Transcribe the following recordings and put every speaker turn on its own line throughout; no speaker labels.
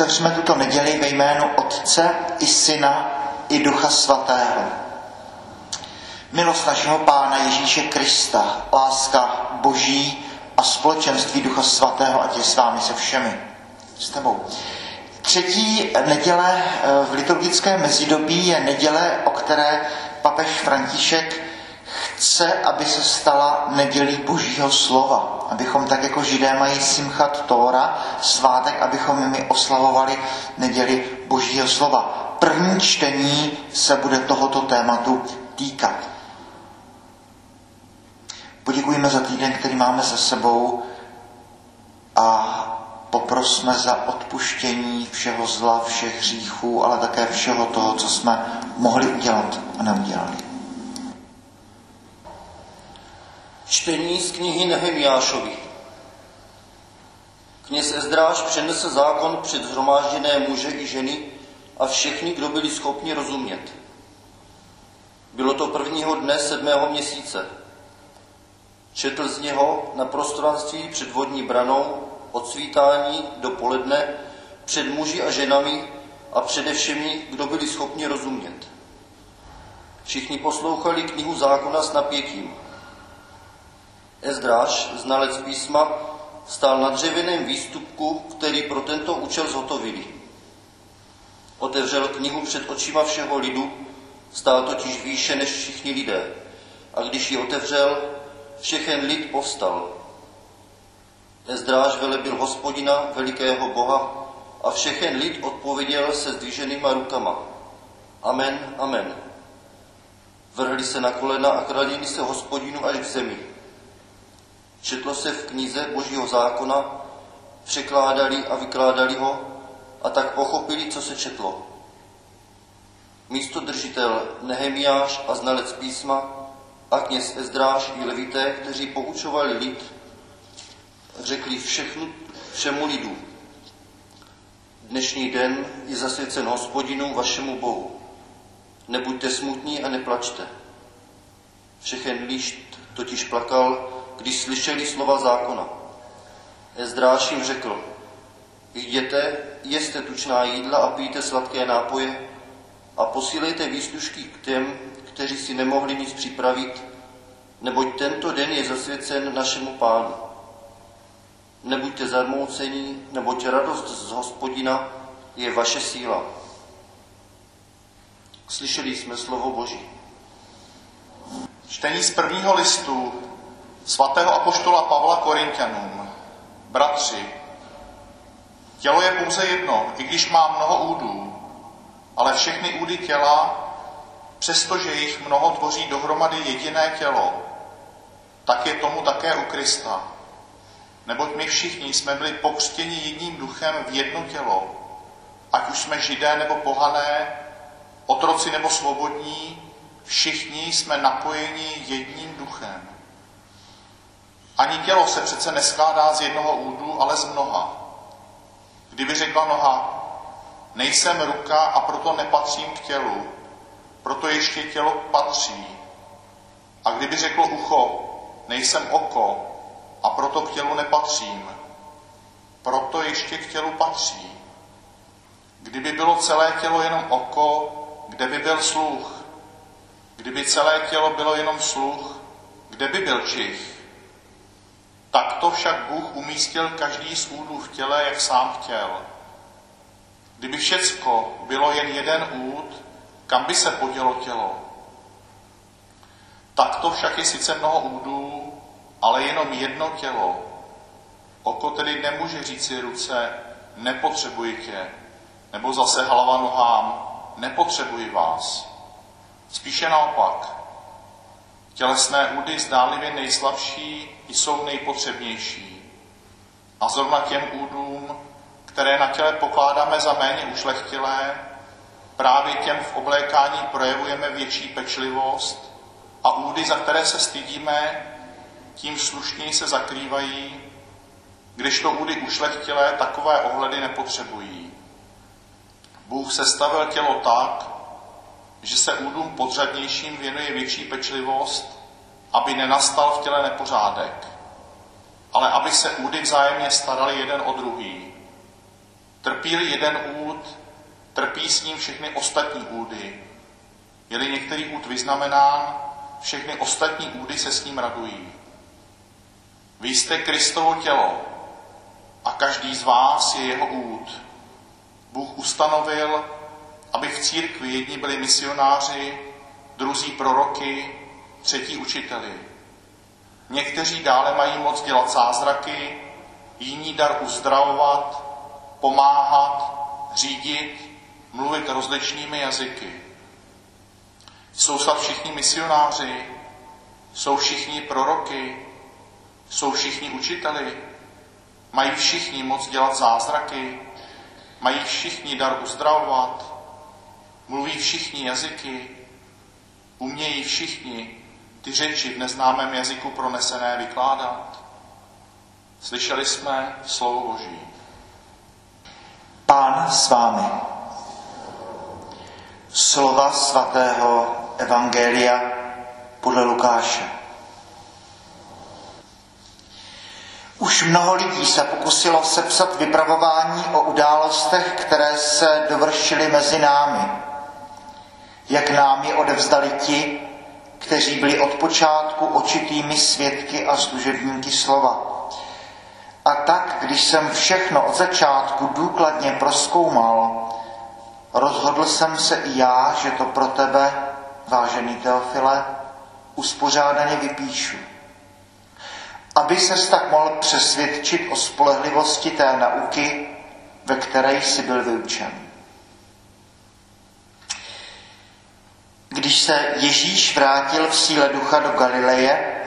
otevřeme tuto neděli ve jménu Otce i Syna i Ducha Svatého. Milost našeho Pána Ježíše Krista, láska Boží a společenství Ducha Svatého, ať je s vámi se všemi. S tebou. Třetí neděle eh, v liturgickém mezidobí je neděle, o které papež František chce, aby se stala nedělí Božího slova. Abychom tak jako židé mají Simchat Tóra, svátek, abychom my oslavovali neděli Božího slova. První čtení se bude tohoto tématu týkat. Poděkujeme za týden, který máme za sebou a poprosme za odpuštění všeho zla, všech hříchů, ale také všeho toho, co jsme mohli udělat a neudělali.
Čtení z knihy Nehemiášovi. Kněz Ezdráž přenesl zákon před zhromážděné muže i ženy a všechny, kdo byli schopni rozumět. Bylo to prvního dne sedmého měsíce. Četl z něho na prostranství před vodní branou od svítání do poledne před muži a ženami a především, kdo byli schopni rozumět. Všichni poslouchali knihu zákona s napětím. Ezdráž, znalec písma, stál na dřevěném výstupku, který pro tento účel zhotovili. Otevřel knihu před očima všeho lidu, stál totiž výše než všichni lidé. A když ji otevřel, všechen lid povstal. Ezdráž velebil hospodina, velikého Boha, a všechen lid odpověděl se zdviženýma rukama. Amen, amen. Vrhli se na kolena a kradili se hospodinu až k zemi. Četlo se v knize Božího zákona, překládali a vykládali ho a tak pochopili, co se četlo. Místo držitel Nehemiáš a znalec písma a kněz Ezdráž i levité, kteří poučovali lid, řekli všechnu, všemu lidu. Dnešní den je zasvěcen hospodinu vašemu Bohu. Nebuďte smutní a neplačte. Všechen lišt totiž plakal, když slyšeli slova zákona. Ezdráš jim řekl, jděte, jeste tučná jídla a pijte sladké nápoje a posílejte výslužky k těm, kteří si nemohli nic připravit, neboť tento den je zasvěcen našemu pánu. Nebuďte zarmoucení, neboť radost z hospodina je vaše síla. Slyšeli jsme slovo Boží.
Čtení z prvního listu svatého apoštola Pavla Korintianům. Bratři, tělo je pouze jedno, i když má mnoho údů, ale všechny údy těla, přestože jich mnoho tvoří dohromady jediné tělo, tak je tomu také u Krista. Neboť my všichni jsme byli pokřtěni jedním duchem v jedno tělo, ať už jsme židé nebo pohané, otroci nebo svobodní, všichni jsme napojeni jedním duchem. Ani tělo se přece neskládá z jednoho údu, ale z mnoha. Kdyby řekla noha, nejsem ruka a proto nepatřím k tělu, proto ještě tělo patří. A kdyby řeklo ucho, nejsem oko a proto k tělu nepatřím, proto ještě k tělu patří. Kdyby bylo celé tělo jenom oko, kde by byl sluch? Kdyby celé tělo bylo jenom sluch, kde by byl čich? Takto však Bůh umístil každý z údů v těle, jak sám chtěl. Kdyby všecko bylo jen jeden úd, kam by se podělo tělo? Takto však je sice mnoho údů, ale jenom jedno tělo. Oko tedy nemůže říci ruce, nepotřebuji tě, nebo zase hlava nohám, nepotřebuji vás. Spíše naopak, Tělesné údy zdánlivě nejslabší jsou nejpotřebnější. A zrovna těm údům, které na těle pokládáme za méně ušlechtilé, právě těm v oblékání projevujeme větší pečlivost a údy, za které se stydíme, tím slušněji se zakrývají, když to údy ušlechtilé takové ohledy nepotřebují. Bůh sestavil tělo tak, že se údům podřadnějším věnuje větší pečlivost, aby nenastal v těle nepořádek, ale aby se údy vzájemně starali jeden o druhý. Trpí jeden úd, trpí s ním všechny ostatní údy. Je-li některý úd vyznamenán, všechny ostatní údy se s ním radují. Vy jste Kristovo tělo a každý z vás je jeho úd. Bůh ustanovil, aby v církvi jedni byli misionáři, druzí proroky, třetí učiteli. Někteří dále mají moc dělat zázraky, jiní dar uzdravovat, pomáhat, řídit, mluvit rozličnými jazyky. Jsou snad všichni misionáři, jsou všichni proroky, jsou všichni učiteli, mají všichni moc dělat zázraky, mají všichni dar uzdravovat, mluví všichni jazyky, umějí všichni ty řeči v neznámém jazyku pronesené vykládat. Slyšeli jsme slovo Boží.
Pán s vámi. Slova svatého Evangelia podle Lukáše. Už mnoho lidí se pokusilo sepsat vypravování o událostech, které se dovršily mezi námi. Jak nám je odevzdali ti, kteří byli od počátku očitými svědky a služebníky slova. A tak, když jsem všechno od začátku důkladně proskoumal, rozhodl jsem se i já, že to pro tebe, vážený Teofile, uspořádaně vypíšu aby se tak mohl přesvědčit o spolehlivosti té nauky, ve které jsi byl vyučen. Když se Ježíš vrátil v síle ducha do Galileje,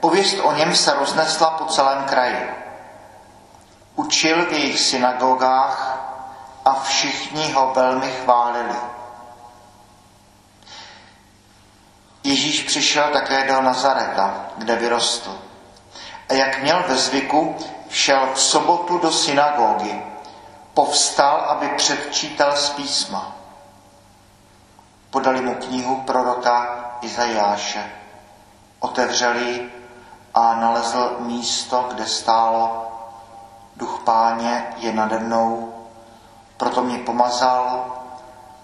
pověst o něm se roznesla po celém kraji. Učil v jejich synagogách a všichni ho velmi chválili. Ježíš přišel také do Nazareta, kde vyrostl. A jak měl ve zvyku, šel v sobotu do synagogy. Povstal, aby předčítal z písma. Podali mu knihu proroka Izajáše. Otevřeli a nalezl místo, kde stálo Duch páně je nade mnou, proto mě pomazal,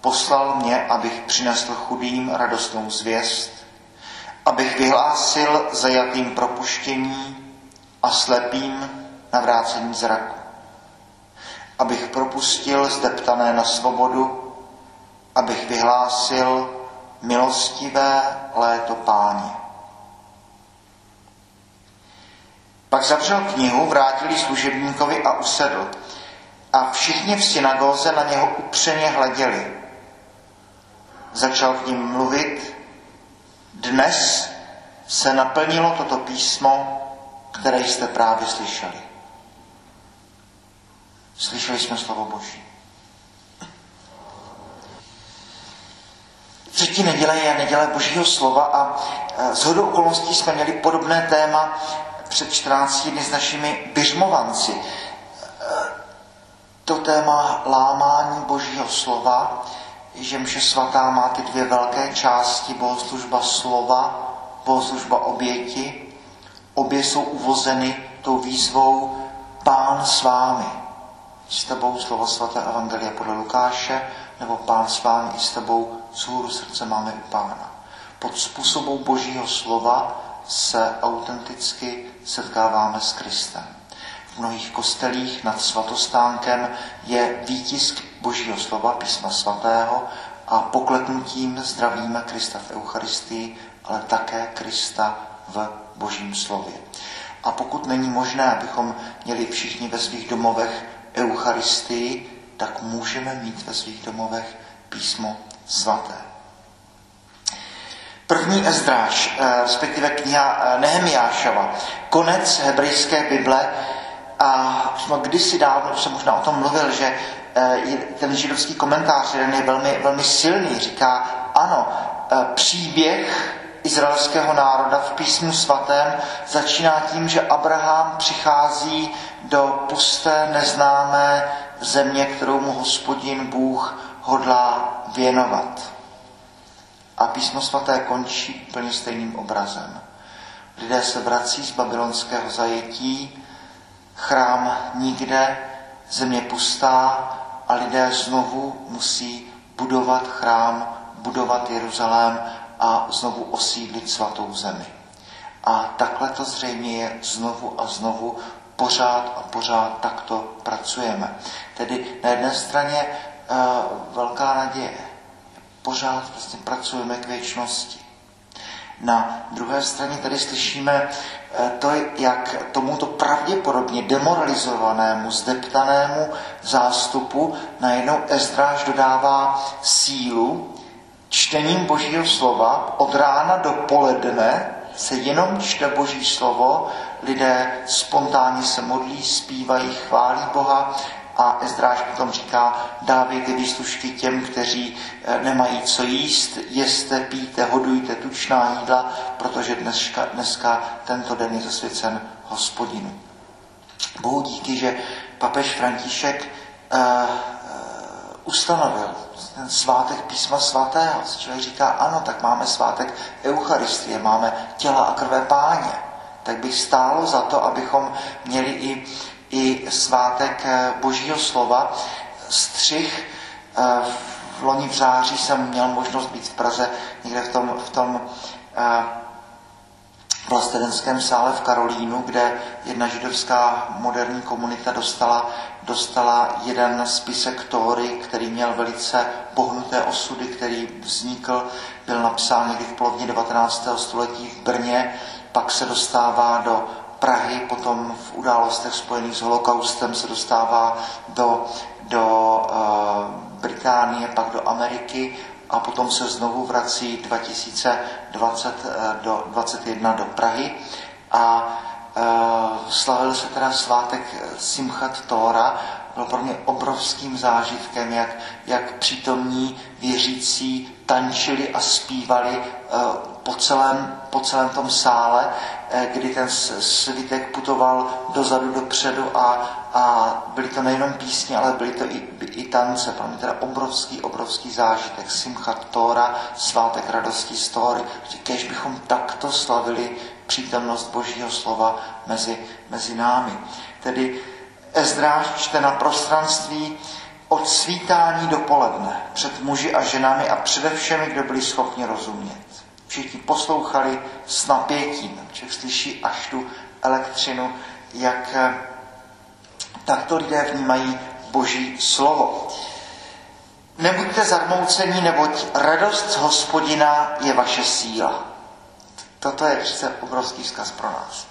poslal mě, abych přinesl chudým radostnou zvěst, abych vyhlásil zajatým propuštění, a slepým navrácení zraku. Abych propustil zdeptané na svobodu, abych vyhlásil milostivé léto páně. Pak zavřel knihu, vrátili služebníkovi a usedl. A všichni v synagóze na něho upřeně hleděli. Začal k ním mluvit. Dnes se naplnilo toto písmo, které jste právě slyšeli. Slyšeli jsme slovo Boží. Třetí neděle je neděle Božího slova a e, z hodou okolností jsme měli podobné téma před 14 dny s našimi běžmovanci. E, to téma lámání Božího slova, že mše svatá má ty dvě velké části, bohoslužba slova, bohoslužba oběti Obě jsou uvozeny tou výzvou Pán s vámi. S tebou slovo svaté Evangelia podle Lukáše, nebo Pán s vámi i s tebou souhru srdce máme u Pána. Pod způsobou Božího slova se autenticky setkáváme s Kristem. V mnohých kostelích nad svatostánkem je výtisk Božího slova, písma svatého a pokletnutím zdravíme Krista v Eucharistii, ale také Krista v božím slově. A pokud není možné, abychom měli všichni ve svých domovech Eucharistii, tak můžeme mít ve svých domovech písmo svaté. První Ezdráž, eh, respektive kniha eh, Nehemiášova, konec hebrejské Bible, a jsme kdysi dávno jsem možná o tom mluvil, že eh, ten židovský komentář jeden je velmi, velmi silný. Říká, ano, příběh izraelského národa v písmu svatém začíná tím, že Abraham přichází do pusté, neznámé země, kterou mu hospodin Bůh hodlá věnovat. A písmo svaté končí úplně stejným obrazem. Lidé se vrací z babylonského zajetí, chrám nikde, země pustá a lidé znovu musí budovat chrám, budovat Jeruzalém a znovu osídlit svatou zemi. A takhle to zřejmě je znovu a znovu, pořád a pořád takto pracujeme. Tedy na jedné straně velká naděje. Pořád vlastně pracujeme k věčnosti. Na druhé straně tady slyšíme eh, to, jak tomuto pravděpodobně demoralizovanému, zdeptanému zástupu najednou Ezdráž dodává sílu čtením Božího slova od rána do poledne se jenom čte Boží slovo, lidé spontánně se modlí, zpívají, chválí Boha a Ezdráž potom říká, dávejte výslušky těm, kteří eh, nemají co jíst, jeste, píte, hodujte tučná jídla, protože dneska, dneska tento den je zasvěcen hospodinu. Bohu díky, že papež František uh, uh, ustanovil ten svátek písma svatého. Člověk říká, ano, tak máme svátek Eucharistie, máme těla a krve páně. Tak by stálo za to, abychom měli i i svátek eh, Božího slova. Střih eh, v loni v září jsem měl možnost být v Praze někde v tom, v tom eh, vlastedenském sále v Karolínu, kde jedna židovská moderní komunita dostala, dostala jeden spisek Tóry, který měl velice pohnuté osudy, který vznikl, byl napsán někdy v polovině 19. století v Brně, pak se dostává do Prahy, potom v událostech spojených s holokaustem se dostává do, do uh, Británie, pak do Ameriky a potom se znovu vrací 2020 uh, eh, do 21 do Prahy. A uh, slavil se teda svátek Simchat Tora, byl pro mě obrovským zážitkem, jak, jak přítomní věřící tančili a zpívali po celém, po celém tom sále, eh, kdy ten svitek putoval dozadu, dopředu a, a byly to nejenom písně, ale byly to i, i tance. Pro mě teda obrovský, obrovský zážitek. Simchat Tora, svátek radosti story. Kež bychom takto slavili přítomnost Božího slova mezi, mezi námi. Tedy Ezdráž čte na prostranství od svítání do poledne před muži a ženami a především, kdo byli schopni rozumět. Všichni poslouchali s napětím. Člověk slyší až tu elektřinu, jak eh, takto lidé vnímají Boží slovo. Nebuďte zarmoucení, neboť radost hospodina je vaše síla. Toto je přece obrovský vzkaz pro nás.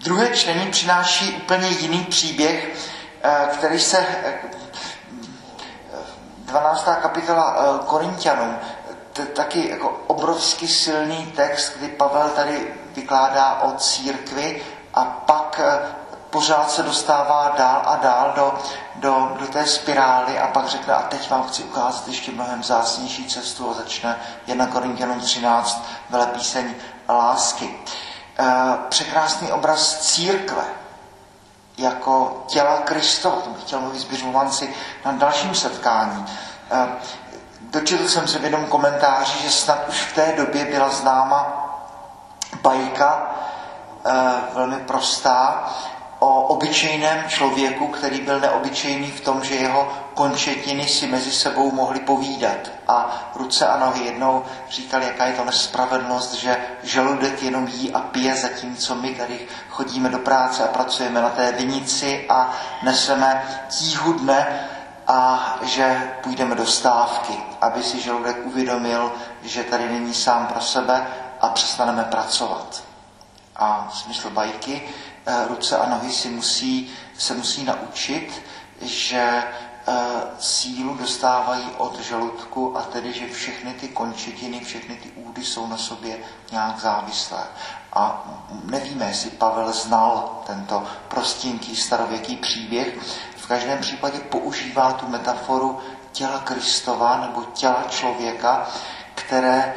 Druhé čtení přináší úplně jiný příběh, eh, který se 12. Eh, kapitola Korintianům taky jako obrovsky silný text, kdy Pavel tady vykládá o církvi a pak eh, pořád se dostává dál a dál do, do, do té spirály a pak řekne, a teď vám chci ukázat ještě mnohem zásnější cestu a začne 1 Korintianům 13 píseň lásky. Eh, překrásný obraz církve jako těla Kristova, to bych chtěl mluvit s na dalším setkání. Eh, Dočetl jsem se v jednom komentáři, že snad už v té době byla známa bajka, e, velmi prostá, o obyčejném člověku, který byl neobyčejný v tom, že jeho končetiny si mezi sebou mohly povídat. A ruce a nohy jednou říkali, jaká je to nespravedlnost, že žaludek jenom jí a pije, zatímco my tady chodíme do práce a pracujeme na té vinici a neseme tíhu dne a že půjdeme do stávky, aby si žaludek uvědomil, že tady není sám pro sebe a přestaneme pracovat. A smysl bajky, eh, ruce a nohy si musí, se musí naučit, že eh, sílu dostávají od žaludku a tedy, že všechny ty končetiny, všechny ty údy jsou na sobě nějak závislé. A nevíme, jestli Pavel znal tento prostinký starověký příběh, v každém případě používá tu metaforu těla Kristova nebo těla člověka, které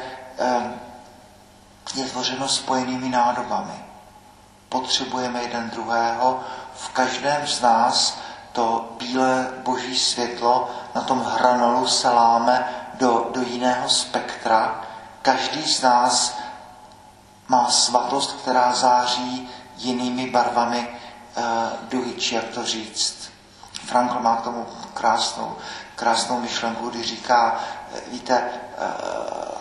je tvořeno spojenými nádobami. Potřebujeme jeden druhého. V každém z nás to bílé boží světlo na tom hranolu se láme do, do jiného spektra. Každý z nás má svatost, která září jinými barvami uh, duhy, či jak to říct Frankl má k tomu krásnou, krásnou myšlenku, kdy říká, víte,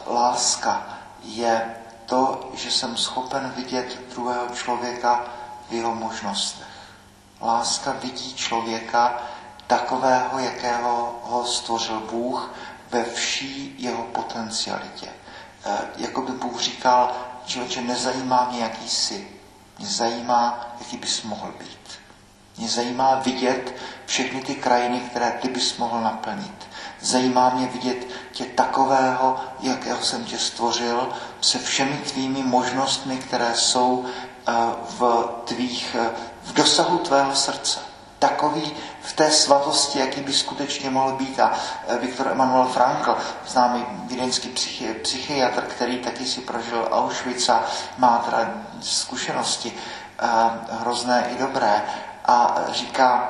láska je to, že jsem schopen vidět druhého člověka v jeho možnostech. Láska vidí člověka takového, jakého ho stvořil Bůh ve vší jeho potencialitě. E, jako by Bůh říkal, člověče, nezajímá mě, jaký jsi, mě zajímá, jaký bys mohl být. Mě zajímá vidět všechny ty krajiny, které ty bys mohl naplnit. Zajímá mě vidět tě takového, jakého jsem tě stvořil, se všemi tvými možnostmi, které jsou eh, v, tvých, eh, v dosahu tvého srdce. Takový v té svatosti, jaký by skutečně mohl být. A eh, Viktor Emanuel Frankl, známý vídeňský psychi, psychiatr, který taky si prožil Auschwitz a má teda zkušenosti hrozné i dobré, a říká,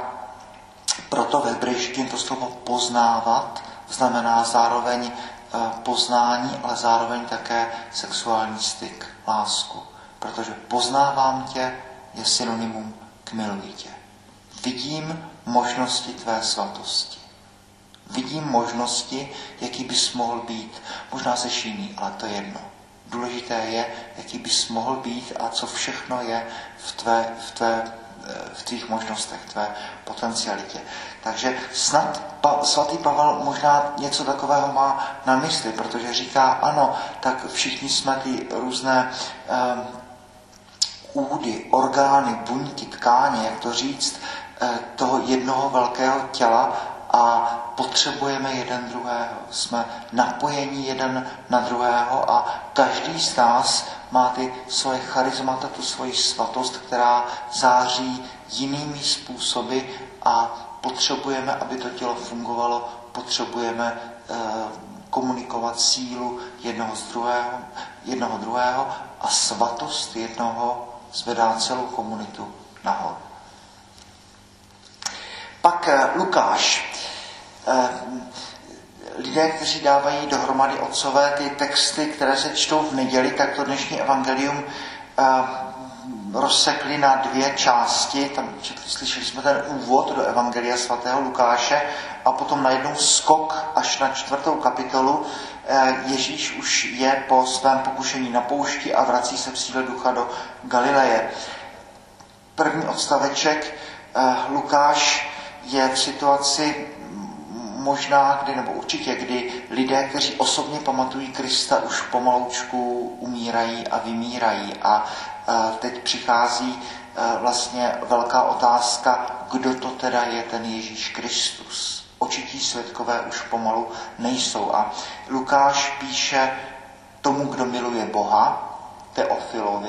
proto ve hebrejštině to slovo poznávat znamená zároveň eh, poznání, ale zároveň také sexuální styk, lásku. Protože poznávám tě je synonymum k miluji tě. Vidím možnosti tvé svatosti. Vidím možnosti, jaký bys mohl být. Možná se jiný, ale to je jedno. Důležité je, jaký bys mohl být a co všechno je v tvé, v tvé v tvých možnostech, tvé potencialitě. Takže snad pa, svatý Pavel možná něco takového má na mysli, protože říká, ano, tak všichni jsme ty různé um, údy, orgány, buňky, tkáně, jak to říct, uh, toho jednoho velkého těla a potřebujeme jeden druhého. Jsme napojení jeden na druhého a každý z nás má ty svoje charizmata, tu svoji svatost, která září jinými způsoby a potřebujeme, aby to tělo fungovalo, potřebujeme eh, komunikovat sílu jednoho z druhého, jednoho druhého a svatost jednoho zvedá celou komunitu nahoru. Pak eh, Lukáš. Eh, lidé, kteří dávají dohromady otcové ty texty, které se čtou v neděli, tak to dnešní evangelium eh, rozsekli na dvě části. Tam slyšeli jsme ten úvod do Evangelia svatého Lukáše a potom najednou skok až na čtvrtou kapitolu. Ježíš už je po svém pokušení na poušti a vrací se v síle ducha do Galileje. První odstaveček Lukáš je v situaci možná, kdy, nebo určitě, kdy lidé, kteří osobně pamatují Krista, už pomaloučku umírají a vymírají. A teď přichází vlastně velká otázka, kdo to teda je ten Ježíš Kristus. Očití světkové už pomalu nejsou. A Lukáš píše tomu, kdo miluje Boha, Teofilovi,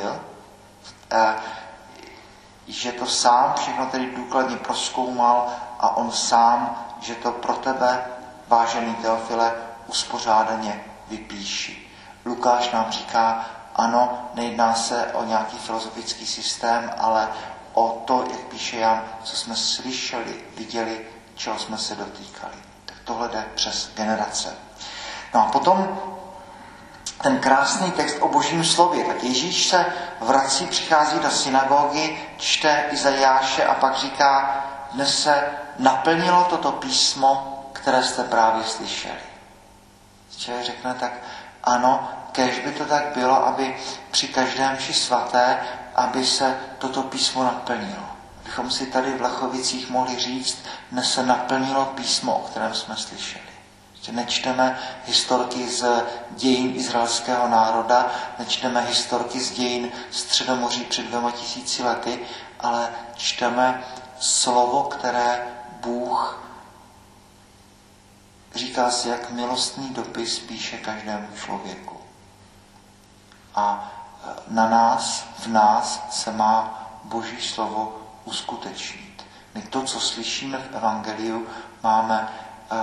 že to sám všechno tedy důkladně proskoumal a on sám, že to pro tebe, vážený Teofile, uspořádaně vypíši. Lukáš nám říká, ano, nejedná se o nějaký filozofický systém, ale o to, jak píše Jan, co jsme slyšeli, viděli, čeho jsme se dotýkali. Tak tohle jde přes generace. No a potom ten krásný text o božím slově. Tak Ježíš se vrací, přichází do synagogy, čte Izajáše a pak říká, dnes se naplnilo toto písmo, které jste právě slyšeli. Člověk řekne tak, ano, kež by to tak bylo, aby při každém ši svaté, aby se toto písmo naplnilo. Bychom si tady v Lachovicích mohli říct, dnes se naplnilo písmo, o kterém jsme slyšeli. Že nečteme historky z dějin izraelského národa, nečteme historky z dějin Středomoří před dvěma tisíci lety, ale čteme slovo, které Bůh říká si, jak milostný dopis píše každému člověku. A e, na nás, v nás se má Boží slovo uskutečnit. My to, co slyšíme v Evangeliu, máme uh,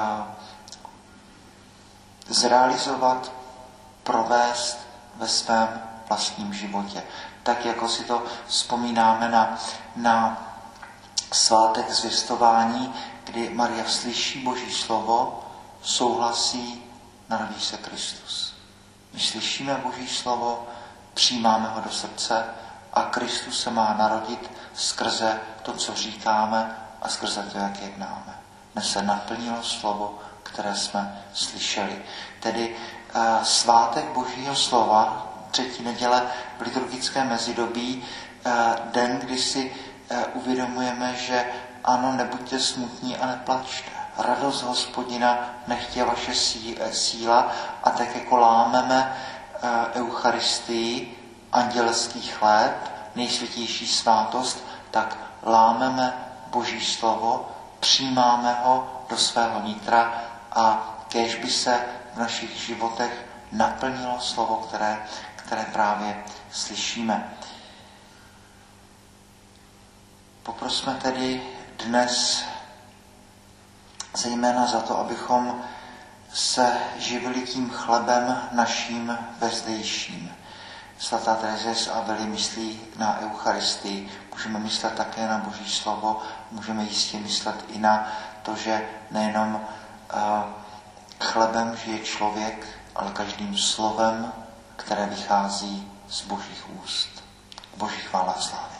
zrealizovat, provést ve svém vlastním životě. Tak, jako si to vzpomínáme na, na svátek zvěstování, kdy Maria slyší Boží slovo, souhlasí, narodí se Kristus. My slyšíme Boží slovo, přijímáme ho do srdce a Kristus se má narodit skrze to, co říkáme a skrze to, jak jednáme. Dnes se naplnilo slovo, které jsme slyšeli. Tedy uh, svátek Božího slova, třetí neděle v liturgickém mezidobí, uh, den, kdy si uvědomujeme, že ano, nebuďte smutní a neplačte. Radost hospodina nechtě vaše síla a tak jako lámeme Eucharistii, andělský chléb, nejsvětější svátost, tak lámeme Boží slovo, přijímáme ho do svého nitra a kež by se v našich životech naplnilo slovo, které, které právě slyšíme. Poprosme tedy dnes zejména za to, abychom se živili tím chlebem naším vezdejším. Svatá Terezie z Avely myslí na Eucharistii, můžeme myslet také na Boží slovo, můžeme jistě myslet i na to, že nejenom uh, chlebem žije člověk, ale každým slovem, které vychází z Božích úst. Boží chvála a slávy.